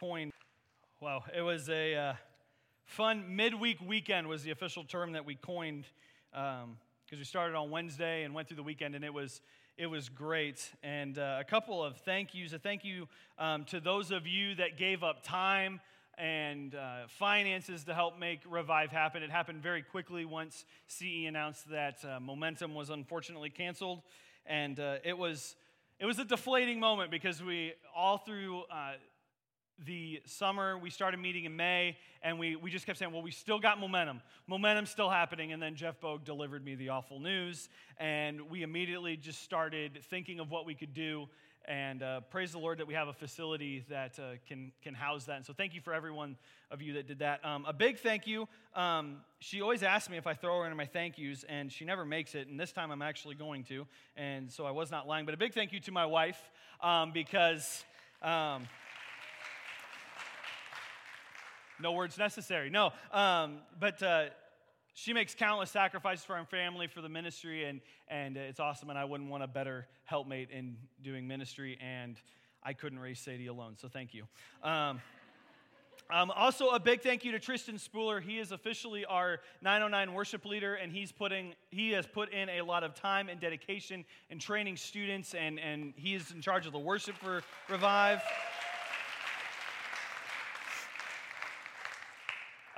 coined. Well, it was a uh, fun midweek weekend was the official term that we coined because um, we started on Wednesday and went through the weekend, and it was it was great. And uh, a couple of thank yous. A thank you um, to those of you that gave up time and uh, finances to help make Revive happen. It happened very quickly once CE announced that uh, Momentum was unfortunately canceled, and uh, it was it was a deflating moment because we all through uh, the summer, we started meeting in May, and we, we just kept saying, well, we still got momentum. Momentum's still happening. And then Jeff Bogue delivered me the awful news, and we immediately just started thinking of what we could do. And uh, praise the Lord that we have a facility that uh, can, can house that. And so thank you for everyone of you that did that. Um, a big thank you. Um, she always asks me if I throw her into my thank yous, and she never makes it. And this time I'm actually going to. And so I was not lying. But a big thank you to my wife um, because. No words necessary. No, um, but uh, she makes countless sacrifices for our family, for the ministry, and, and it's awesome. And I wouldn't want a better helpmate in doing ministry, and I couldn't raise Sadie alone, so thank you. Um, um, also, a big thank you to Tristan Spooler. He is officially our 909 worship leader, and he's putting he has put in a lot of time and dedication in training students, and, and he is in charge of the worship for Revive.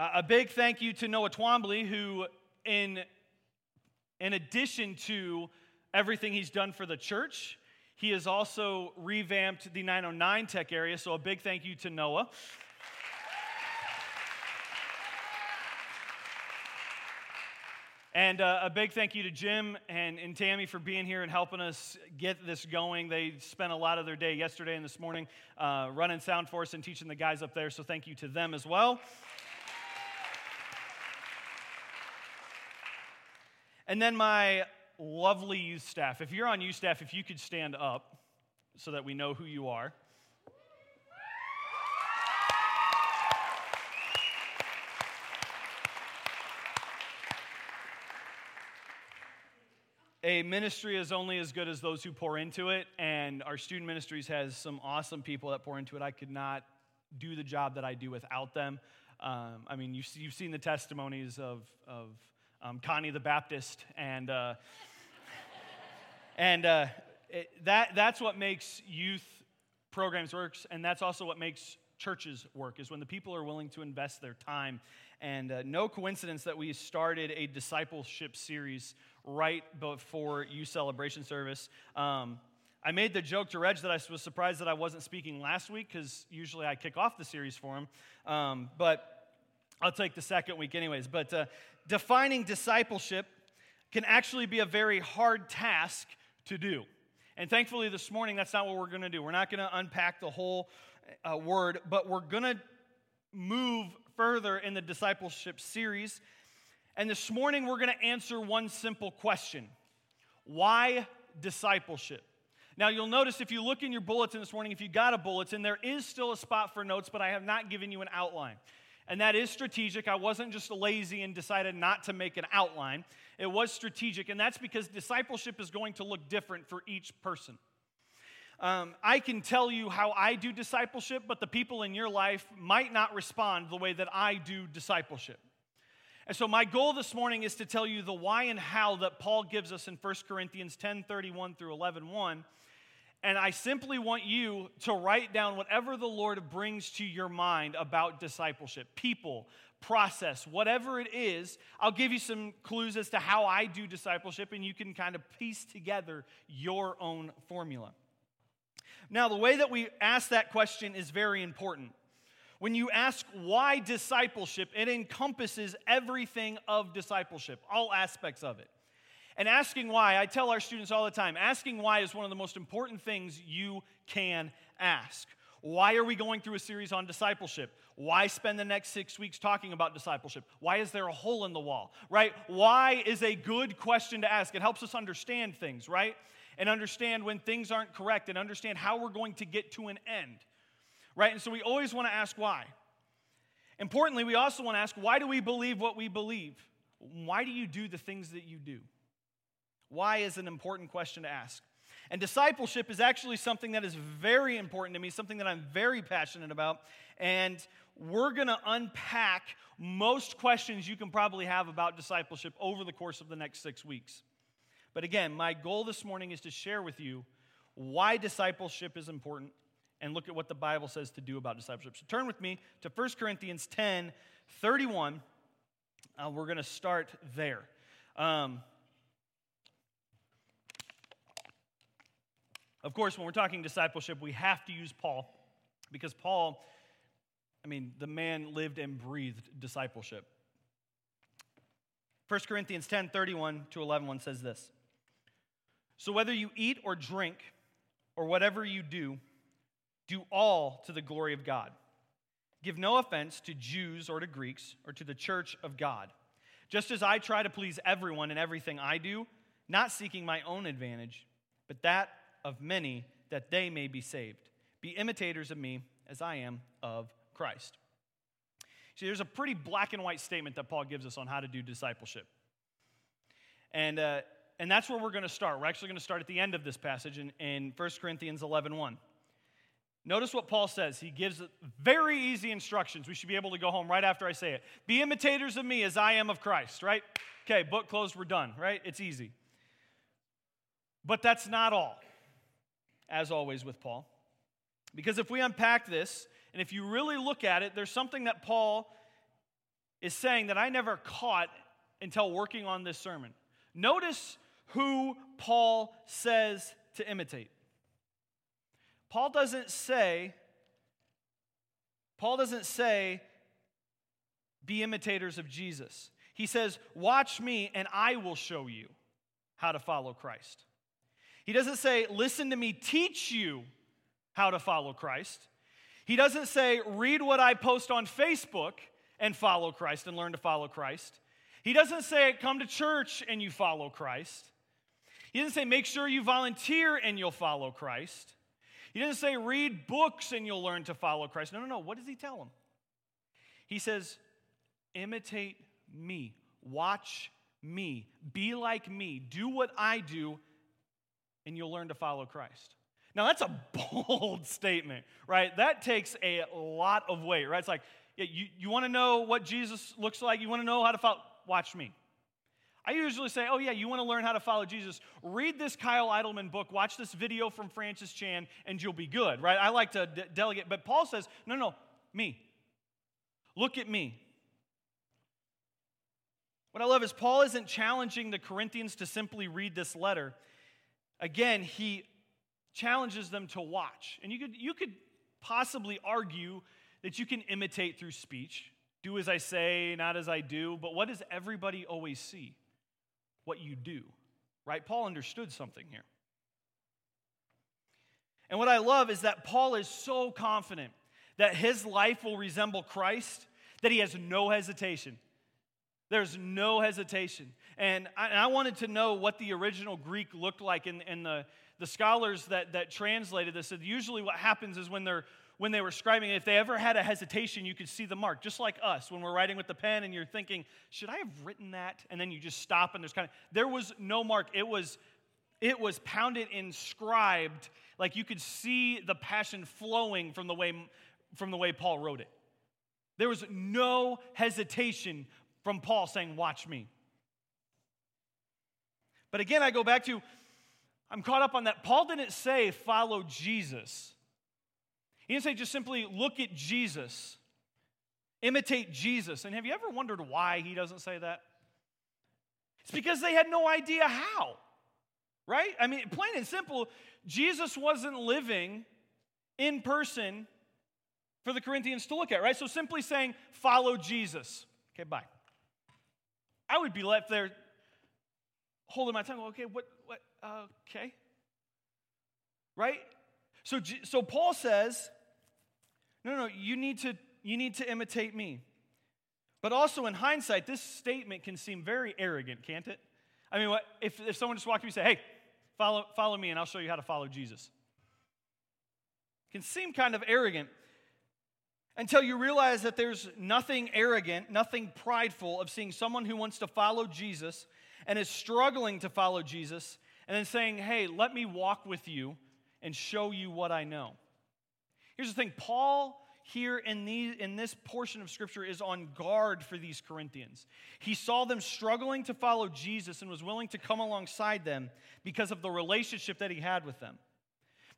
Uh, a big thank you to Noah Twombly, who, in, in addition to everything he's done for the church, he has also revamped the 909 tech area. So, a big thank you to Noah. And uh, a big thank you to Jim and, and Tammy for being here and helping us get this going. They spent a lot of their day yesterday and this morning uh, running sound for us and teaching the guys up there. So, thank you to them as well. And then my lovely youth staff. If you're on youth staff, if you could stand up so that we know who you are. a ministry is only as good as those who pour into it, and our student ministries has some awesome people that pour into it. I could not do the job that I do without them. Um, I mean, you, have seen the testimonies of, of um, Connie the Baptist, and uh, and uh, it, that that's what makes youth programs works, and that's also what makes churches work is when the people are willing to invest their time. And uh, no coincidence that we started a discipleship series right before youth celebration service. Um, I made the joke to Reg that I was surprised that I wasn't speaking last week because usually I kick off the series for him. Um, but I'll take the second week, anyways. But uh, defining discipleship can actually be a very hard task to do. And thankfully, this morning, that's not what we're going to do. We're not going to unpack the whole uh, word, but we're going to move further in the discipleship series. And this morning, we're going to answer one simple question Why discipleship? Now, you'll notice if you look in your bulletin this morning, if you got a bulletin, there is still a spot for notes, but I have not given you an outline. And that is strategic. I wasn't just lazy and decided not to make an outline. It was strategic, and that's because discipleship is going to look different for each person. Um, I can tell you how I do discipleship, but the people in your life might not respond the way that I do discipleship. And so my goal this morning is to tell you the why and how that Paul gives us in 1 Corinthians 10 31 through 11 1 and I simply want you to write down whatever the Lord brings to your mind about discipleship, people, process, whatever it is. I'll give you some clues as to how I do discipleship, and you can kind of piece together your own formula. Now, the way that we ask that question is very important. When you ask why discipleship, it encompasses everything of discipleship, all aspects of it. And asking why, I tell our students all the time, asking why is one of the most important things you can ask. Why are we going through a series on discipleship? Why spend the next six weeks talking about discipleship? Why is there a hole in the wall, right? Why is a good question to ask? It helps us understand things, right? And understand when things aren't correct and understand how we're going to get to an end, right? And so we always want to ask why. Importantly, we also want to ask why do we believe what we believe? Why do you do the things that you do? Why is an important question to ask. And discipleship is actually something that is very important to me, something that I'm very passionate about. And we're going to unpack most questions you can probably have about discipleship over the course of the next six weeks. But again, my goal this morning is to share with you why discipleship is important and look at what the Bible says to do about discipleship. So turn with me to 1 Corinthians 10 31. Uh, we're going to start there. Um, of course, when we're talking discipleship, we have to use Paul because Paul, I mean, the man lived and breathed discipleship. 1 Corinthians 10 31 to 11 says this So whether you eat or drink, or whatever you do, do all to the glory of God. Give no offense to Jews or to Greeks or to the church of God. Just as I try to please everyone in everything I do, not seeking my own advantage, but that of many, that they may be saved. Be imitators of me as I am of Christ. See, there's a pretty black and white statement that Paul gives us on how to do discipleship. And, uh, and that's where we're going to start. We're actually going to start at the end of this passage in, in 1 Corinthians 11 1. Notice what Paul says. He gives very easy instructions. We should be able to go home right after I say it. Be imitators of me as I am of Christ, right? Okay, book closed, we're done, right? It's easy. But that's not all, as always with Paul. Because if we unpack this, and if you really look at it, there's something that Paul is saying that I never caught until working on this sermon. Notice who Paul says to imitate. Paul doesn't say, Paul doesn't say, be imitators of Jesus. He says, watch me and I will show you how to follow Christ. He doesn't say, listen to me teach you how to follow Christ. He doesn't say, read what I post on Facebook and follow Christ and learn to follow Christ. He doesn't say, come to church and you follow Christ. He doesn't say, make sure you volunteer and you'll follow Christ. He doesn't say, read books and you'll learn to follow Christ. No, no, no. What does he tell them? He says, imitate me, watch me, be like me, do what I do, and you'll learn to follow Christ. Now, that's a bold statement, right? That takes a lot of weight, right? It's like, you, you want to know what Jesus looks like? You want to know how to follow? Watch me. I usually say, oh, yeah, you want to learn how to follow Jesus? Read this Kyle Idleman book, watch this video from Francis Chan, and you'll be good, right? I like to de- delegate, but Paul says, no, no, me. Look at me. What I love is Paul isn't challenging the Corinthians to simply read this letter. Again, he challenges them to watch. And you could, you could possibly argue that you can imitate through speech. Do as I say, not as I do. But what does everybody always see? what you do, right? Paul understood something here. And what I love is that Paul is so confident that his life will resemble Christ that he has no hesitation. There's no hesitation. And I, and I wanted to know what the original Greek looked like, and, and the, the scholars that, that translated this said usually what happens is when they're when they were scribing, if they ever had a hesitation, you could see the mark, just like us when we're writing with the pen and you're thinking, should I have written that? And then you just stop and there's kind of, there was no mark. It was, it was pounded, inscribed, like you could see the passion flowing from the way, from the way Paul wrote it. There was no hesitation from Paul saying, Watch me. But again, I go back to, I'm caught up on that. Paul didn't say, Follow Jesus. He didn't say just simply look at Jesus, imitate Jesus. And have you ever wondered why he doesn't say that? It's because they had no idea how, right? I mean, plain and simple, Jesus wasn't living in person for the Corinthians to look at, right? So simply saying, follow Jesus. Okay, bye. I would be left there holding my tongue. Okay, what, what, uh, okay. Right? So, so Paul says, no, no, you need to, you need to imitate me. But also in hindsight, this statement can seem very arrogant, can't it? I mean, what, if, if someone just walked up and say, hey, follow, follow me and I'll show you how to follow Jesus. It can seem kind of arrogant until you realize that there's nothing arrogant, nothing prideful of seeing someone who wants to follow Jesus and is struggling to follow Jesus and then saying, hey, let me walk with you and show you what I know. Here's the thing Paul here in, these, in this portion of Scripture is on guard for these Corinthians. He saw them struggling to follow Jesus and was willing to come alongside them because of the relationship that he had with them.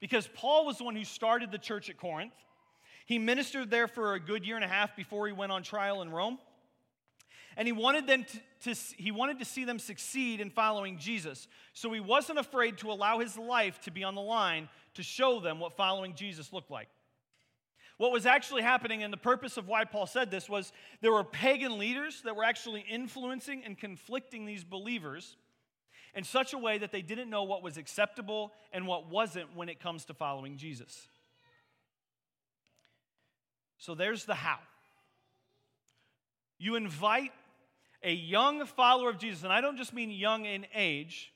Because Paul was the one who started the church at Corinth. He ministered there for a good year and a half before he went on trial in Rome. And he wanted them to, to, he wanted to see them succeed in following Jesus. So he wasn't afraid to allow his life to be on the line to show them what following Jesus looked like. What was actually happening, and the purpose of why Paul said this, was there were pagan leaders that were actually influencing and conflicting these believers in such a way that they didn't know what was acceptable and what wasn't when it comes to following Jesus. So there's the how. You invite a young follower of Jesus, and I don't just mean young in age,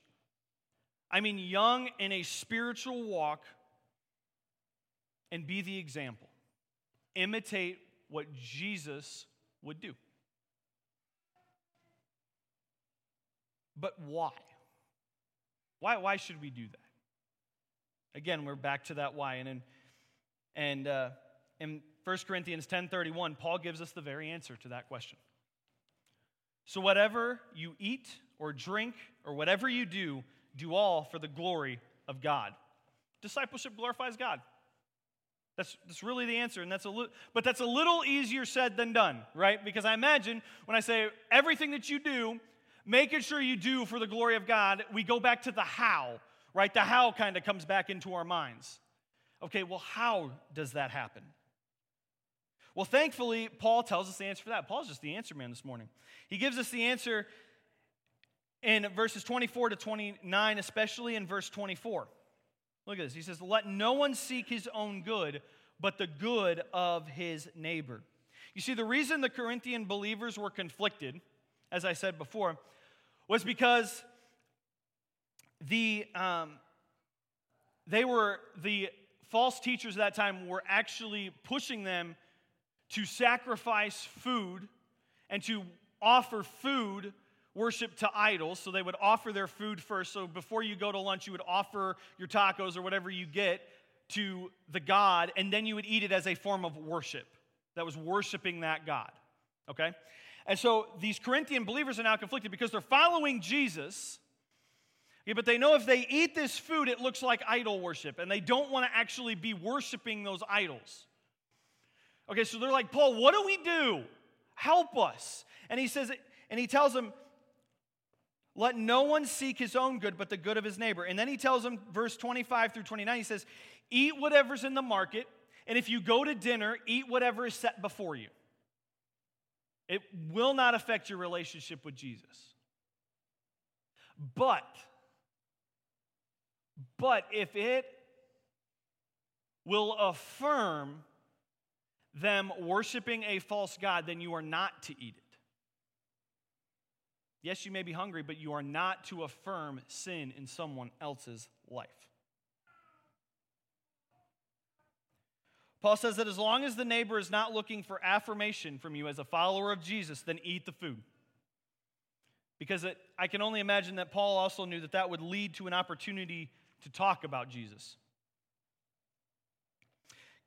I mean young in a spiritual walk, and be the example. Imitate what Jesus would do. But why? Why, why should we do that? Again, we're back to that why. And in, and, uh, in 1 Corinthians 10.31, Paul gives us the very answer to that question. So whatever you eat or drink or whatever you do, do all for the glory of God. Discipleship glorifies God. That's, that's really the answer, and that's a li- but that's a little easier said than done, right? Because I imagine when I say everything that you do, making sure you do for the glory of God, we go back to the how, right? The how kind of comes back into our minds. Okay, well, how does that happen? Well, thankfully, Paul tells us the answer for that. Paul's just the answer man this morning. He gives us the answer in verses 24 to 29, especially in verse 24. Look at this. He says, Let no one seek his own good, but the good of his neighbor. You see, the reason the Corinthian believers were conflicted, as I said before, was because the, um, they were, the false teachers at that time were actually pushing them to sacrifice food and to offer food worship to idols. So they would offer their food first. So before you go to lunch, you would offer your tacos or whatever you get to the God, and then you would eat it as a form of worship that was worshiping that God. Okay? And so these Corinthian believers are now conflicted because they're following Jesus. But they know if they eat this food, it looks like idol worship, and they don't want to actually be worshiping those idols. Okay, so they're like, Paul, what do we do? Help us. And he says, and he tells them, let no one seek his own good, but the good of his neighbor. And then he tells them, verse 25 through 29, he says, Eat whatever's in the market, and if you go to dinner, eat whatever is set before you. It will not affect your relationship with Jesus. But, but if it will affirm them worshiping a false God, then you are not to eat it. Yes, you may be hungry, but you are not to affirm sin in someone else's life. Paul says that as long as the neighbor is not looking for affirmation from you as a follower of Jesus, then eat the food. Because it, I can only imagine that Paul also knew that that would lead to an opportunity to talk about Jesus.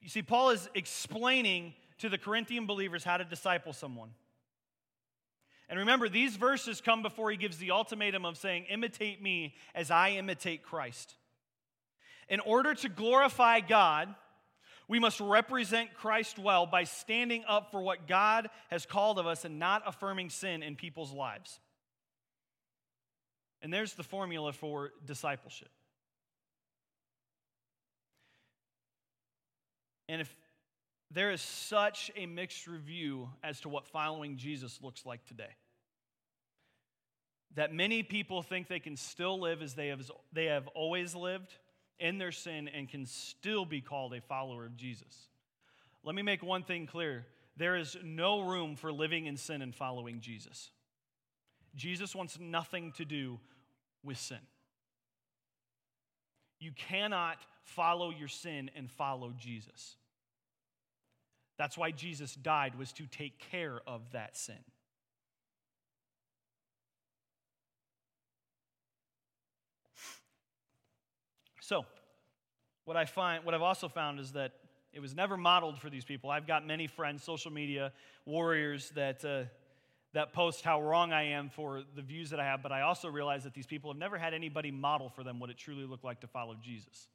You see, Paul is explaining to the Corinthian believers how to disciple someone. And remember, these verses come before he gives the ultimatum of saying, Imitate me as I imitate Christ. In order to glorify God, we must represent Christ well by standing up for what God has called of us and not affirming sin in people's lives. And there's the formula for discipleship. And if there is such a mixed review as to what following Jesus looks like today, that many people think they can still live as they have, they have always lived in their sin and can still be called a follower of Jesus. Let me make one thing clear there is no room for living in sin and following Jesus. Jesus wants nothing to do with sin. You cannot follow your sin and follow Jesus. That's why Jesus died, was to take care of that sin. So, what I find, what I've also found is that it was never modeled for these people. I've got many friends, social media warriors that uh, that post how wrong I am for the views that I have, but I also realize that these people have never had anybody model for them what it truly looked like to follow Jesus.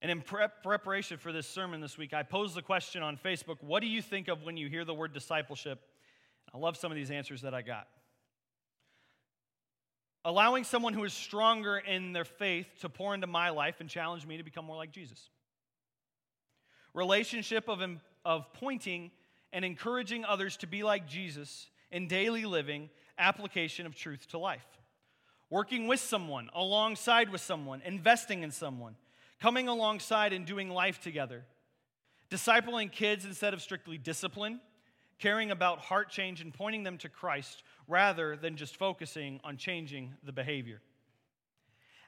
And in prep, preparation for this sermon this week, I posed the question on Facebook What do you think of when you hear the word discipleship? I love some of these answers that I got. Allowing someone who is stronger in their faith to pour into my life and challenge me to become more like Jesus. Relationship of, of pointing and encouraging others to be like Jesus in daily living, application of truth to life. Working with someone, alongside with someone, investing in someone coming alongside and doing life together, discipling kids instead of strictly discipline, caring about heart change and pointing them to Christ rather than just focusing on changing the behavior.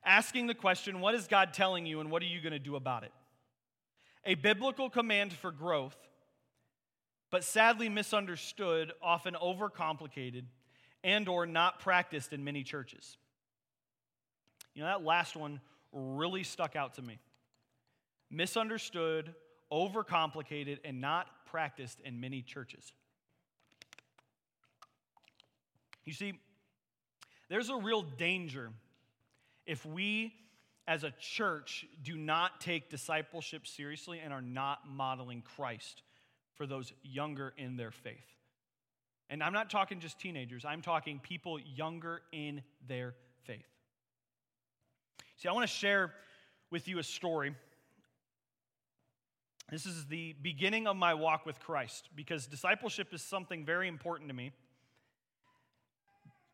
Asking the question, What is God telling you and what are you going to do about it? A biblical command for growth, but sadly misunderstood, often overcomplicated, and or not practiced in many churches. You know, that last one really stuck out to me. Misunderstood, overcomplicated, and not practiced in many churches. You see, there's a real danger if we as a church do not take discipleship seriously and are not modeling Christ for those younger in their faith. And I'm not talking just teenagers, I'm talking people younger in their faith. See, I want to share with you a story. This is the beginning of my walk with Christ because discipleship is something very important to me.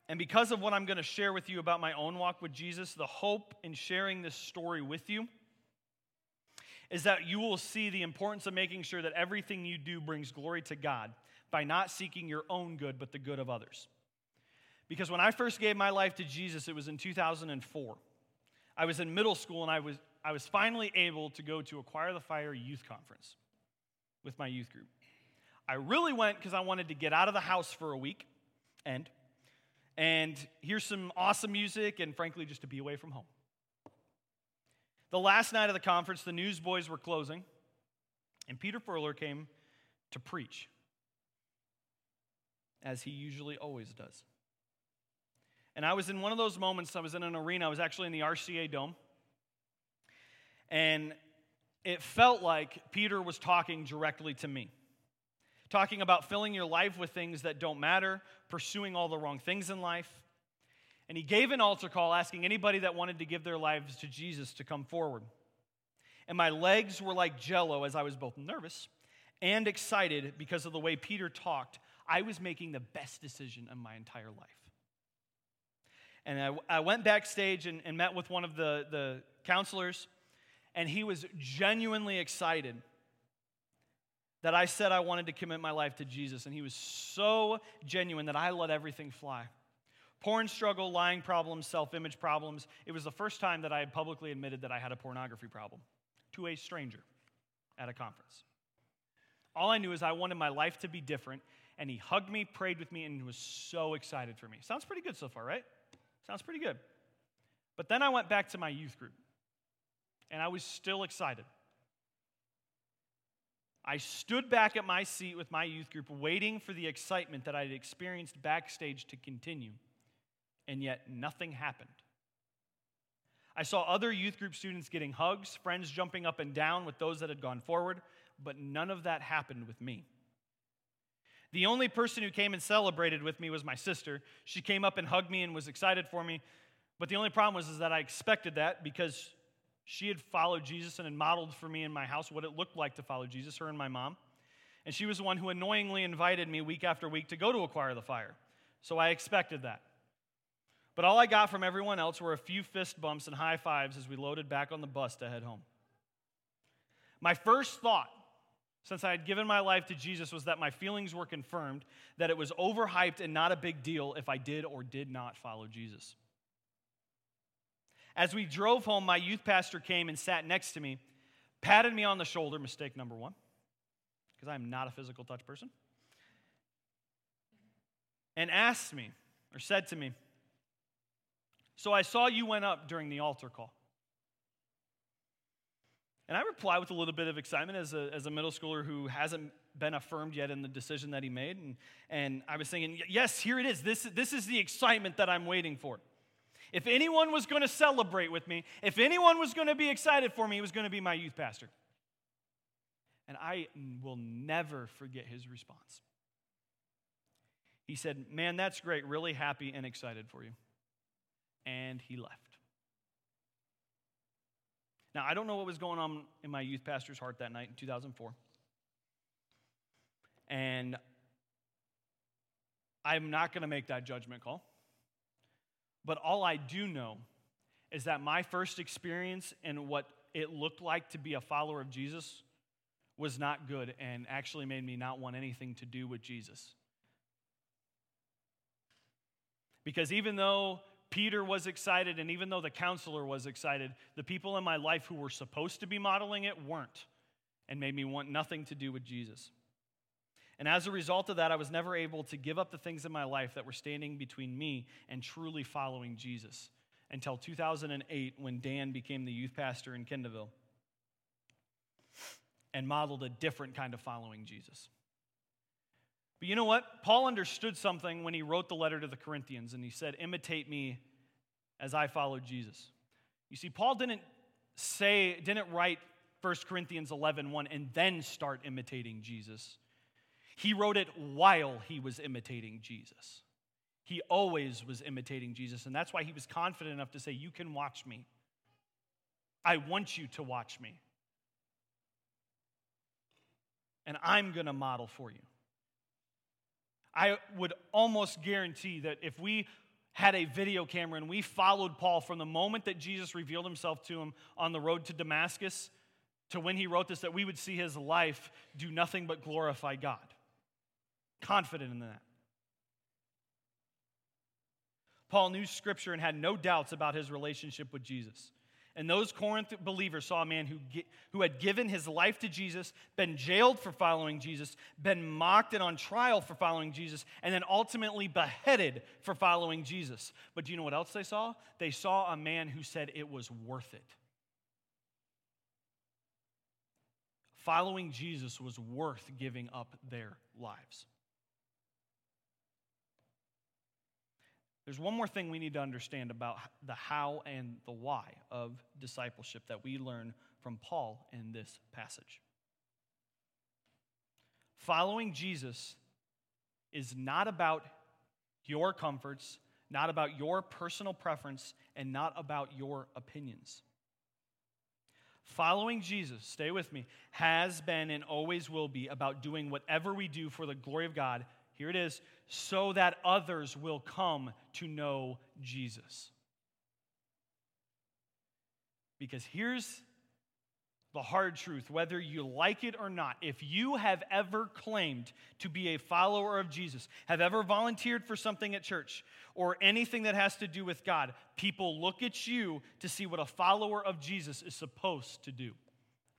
And because of what I'm going to share with you about my own walk with Jesus, the hope in sharing this story with you is that you will see the importance of making sure that everything you do brings glory to God by not seeking your own good, but the good of others. Because when I first gave my life to Jesus, it was in 2004. I was in middle school and I was, I was finally able to go to Acquire the Fire Youth Conference with my youth group. I really went because I wanted to get out of the house for a week and, and hear some awesome music and, frankly, just to be away from home. The last night of the conference, the newsboys were closing, and Peter Furler came to preach, as he usually always does. And I was in one of those moments, I was in an arena, I was actually in the RCA Dome. And it felt like Peter was talking directly to me, talking about filling your life with things that don't matter, pursuing all the wrong things in life. And he gave an altar call asking anybody that wanted to give their lives to Jesus to come forward. And my legs were like jello as I was both nervous and excited because of the way Peter talked. I was making the best decision of my entire life. And I, I went backstage and, and met with one of the, the counselors, and he was genuinely excited that I said I wanted to commit my life to Jesus. And he was so genuine that I let everything fly. Porn struggle, lying problems, self image problems. It was the first time that I had publicly admitted that I had a pornography problem to a stranger at a conference. All I knew is I wanted my life to be different, and he hugged me, prayed with me, and was so excited for me. Sounds pretty good so far, right? Sounds pretty good. But then I went back to my youth group, and I was still excited. I stood back at my seat with my youth group, waiting for the excitement that I'd experienced backstage to continue, and yet nothing happened. I saw other youth group students getting hugs, friends jumping up and down with those that had gone forward, but none of that happened with me. The only person who came and celebrated with me was my sister. She came up and hugged me and was excited for me. But the only problem was is that I expected that because she had followed Jesus and had modeled for me in my house what it looked like to follow Jesus, her and my mom. And she was the one who annoyingly invited me week after week to go to Acquire the Fire. So I expected that. But all I got from everyone else were a few fist bumps and high fives as we loaded back on the bus to head home. My first thought since I had given my life to Jesus was that my feelings were confirmed, that it was overhyped and not a big deal if I did or did not follow Jesus. As we drove home, my youth pastor came and sat next to me, patted me on the shoulder, mistake number one, because I'm not a physical touch person, and asked me, or said to me, So I saw you went up during the altar call. And I reply with a little bit of excitement as a, as a middle schooler who hasn't been affirmed yet in the decision that he made. And, and I was thinking, yes, here it is. This, this is the excitement that I'm waiting for. If anyone was going to celebrate with me, if anyone was going to be excited for me, it was going to be my youth pastor. And I will never forget his response. He said, Man, that's great. Really happy and excited for you. And he left. Now, I don't know what was going on in my youth pastor's heart that night in 2004. And I'm not going to make that judgment call. But all I do know is that my first experience and what it looked like to be a follower of Jesus was not good and actually made me not want anything to do with Jesus. Because even though Peter was excited, and even though the counselor was excited, the people in my life who were supposed to be modeling it weren't, and made me want nothing to do with Jesus. And as a result of that, I was never able to give up the things in my life that were standing between me and truly following Jesus until 2008 when Dan became the youth pastor in Kendallville and modeled a different kind of following Jesus. But you know what? Paul understood something when he wrote the letter to the Corinthians and he said, Imitate me as I follow Jesus. You see, Paul didn't say, didn't write 1 Corinthians 11 1 and then start imitating Jesus. He wrote it while he was imitating Jesus. He always was imitating Jesus, and that's why he was confident enough to say, You can watch me. I want you to watch me. And I'm going to model for you. I would almost guarantee that if we had a video camera and we followed Paul from the moment that Jesus revealed himself to him on the road to Damascus to when he wrote this, that we would see his life do nothing but glorify God. Confident in that. Paul knew scripture and had no doubts about his relationship with Jesus. And those Corinth believers saw a man who, who had given his life to Jesus, been jailed for following Jesus, been mocked and on trial for following Jesus, and then ultimately beheaded for following Jesus. But do you know what else they saw? They saw a man who said it was worth it. Following Jesus was worth giving up their lives. There's one more thing we need to understand about the how and the why of discipleship that we learn from Paul in this passage. Following Jesus is not about your comforts, not about your personal preference, and not about your opinions. Following Jesus, stay with me, has been and always will be about doing whatever we do for the glory of God here it is so that others will come to know Jesus. Because here's the hard truth whether you like it or not, if you have ever claimed to be a follower of Jesus, have ever volunteered for something at church, or anything that has to do with God, people look at you to see what a follower of Jesus is supposed to do.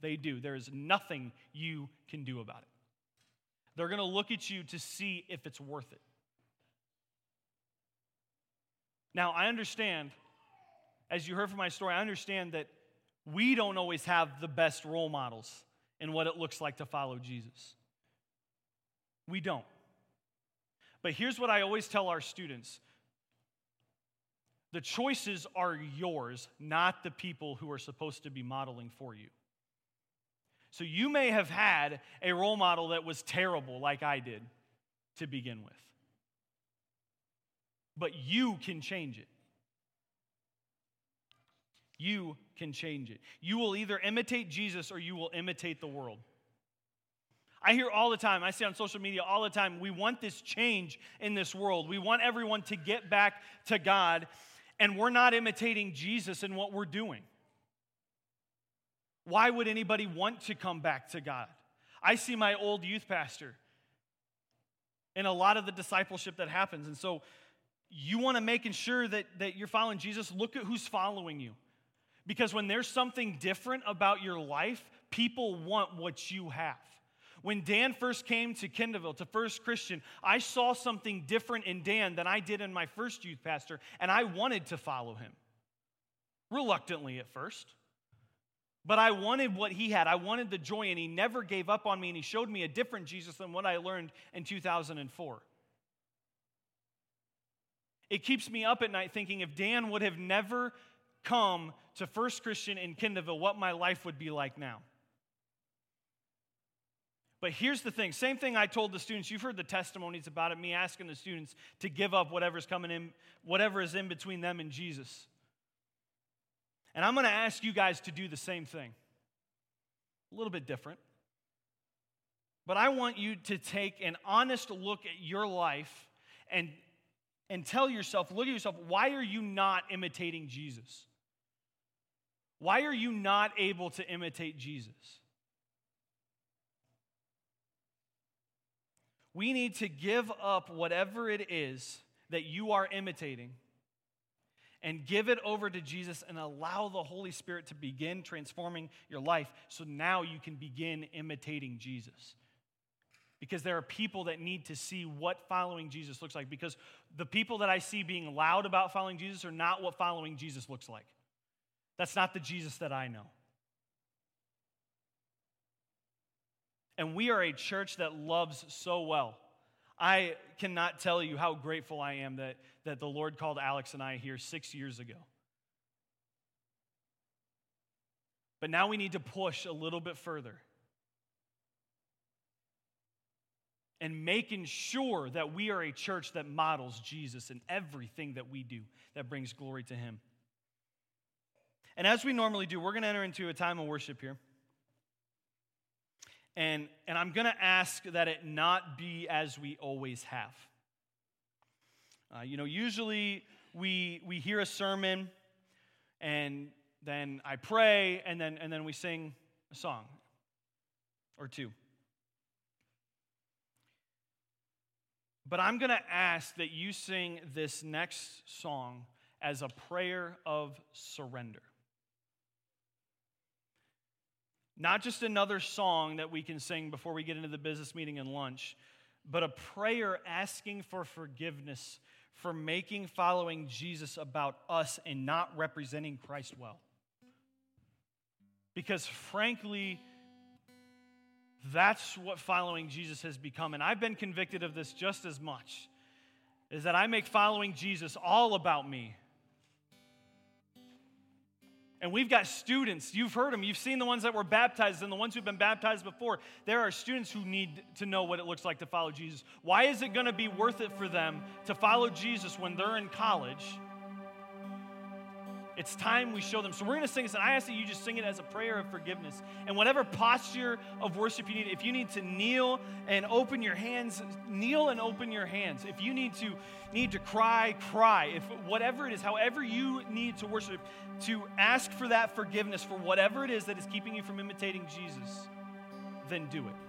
They do. There is nothing you can do about it. They're going to look at you to see if it's worth it. Now, I understand, as you heard from my story, I understand that we don't always have the best role models in what it looks like to follow Jesus. We don't. But here's what I always tell our students the choices are yours, not the people who are supposed to be modeling for you. So you may have had a role model that was terrible, like I did to begin with. But you can change it. You can change it. You will either imitate Jesus or you will imitate the world. I hear all the time, I see on social media all the time, we want this change in this world. We want everyone to get back to God, and we're not imitating Jesus in what we're doing. Why would anybody want to come back to God? I see my old youth pastor in a lot of the discipleship that happens. And so you want to make sure that, that you're following Jesus, look at who's following you. Because when there's something different about your life, people want what you have. When Dan first came to Kendallville, to First Christian, I saw something different in Dan than I did in my first youth pastor, and I wanted to follow him. Reluctantly at first. But I wanted what he had. I wanted the joy, and he never gave up on me, and he showed me a different Jesus than what I learned in 2004. It keeps me up at night thinking if Dan would have never come to First Christian in Kendallville, what my life would be like now. But here's the thing same thing I told the students. You've heard the testimonies about it, me asking the students to give up whatever's coming in, whatever is in between them and Jesus. And I'm going to ask you guys to do the same thing. A little bit different. But I want you to take an honest look at your life and, and tell yourself, look at yourself, why are you not imitating Jesus? Why are you not able to imitate Jesus? We need to give up whatever it is that you are imitating and give it over to Jesus and allow the Holy Spirit to begin transforming your life so now you can begin imitating Jesus. Because there are people that need to see what following Jesus looks like. Because the people that I see being loud about following Jesus are not what following Jesus looks like. That's not the Jesus that I know. And we are a church that loves so well. I cannot tell you how grateful I am that, that the Lord called Alex and I here six years ago. But now we need to push a little bit further. And making sure that we are a church that models Jesus in everything that we do that brings glory to Him. And as we normally do, we're going to enter into a time of worship here. And, and I'm going to ask that it not be as we always have. Uh, you know, usually we, we hear a sermon and then I pray and then, and then we sing a song or two. But I'm going to ask that you sing this next song as a prayer of surrender. Not just another song that we can sing before we get into the business meeting and lunch, but a prayer asking for forgiveness for making following Jesus about us and not representing Christ well. Because frankly, that's what following Jesus has become. And I've been convicted of this just as much is that I make following Jesus all about me and we've got students, you've heard them, you've seen the ones that were baptized and the ones who've been baptized before. There are students who need to know what it looks like to follow Jesus. Why is it going to be worth it for them to follow Jesus when they're in college? It's time we show them. So we're going to sing this, and I ask that you just sing it as a prayer of forgiveness. And whatever posture of worship you need, if you need to kneel and open your hands, kneel and open your hands. If you need to need to cry, cry. If whatever it is, however you need to worship, to ask for that forgiveness for whatever it is that is keeping you from imitating Jesus, then do it.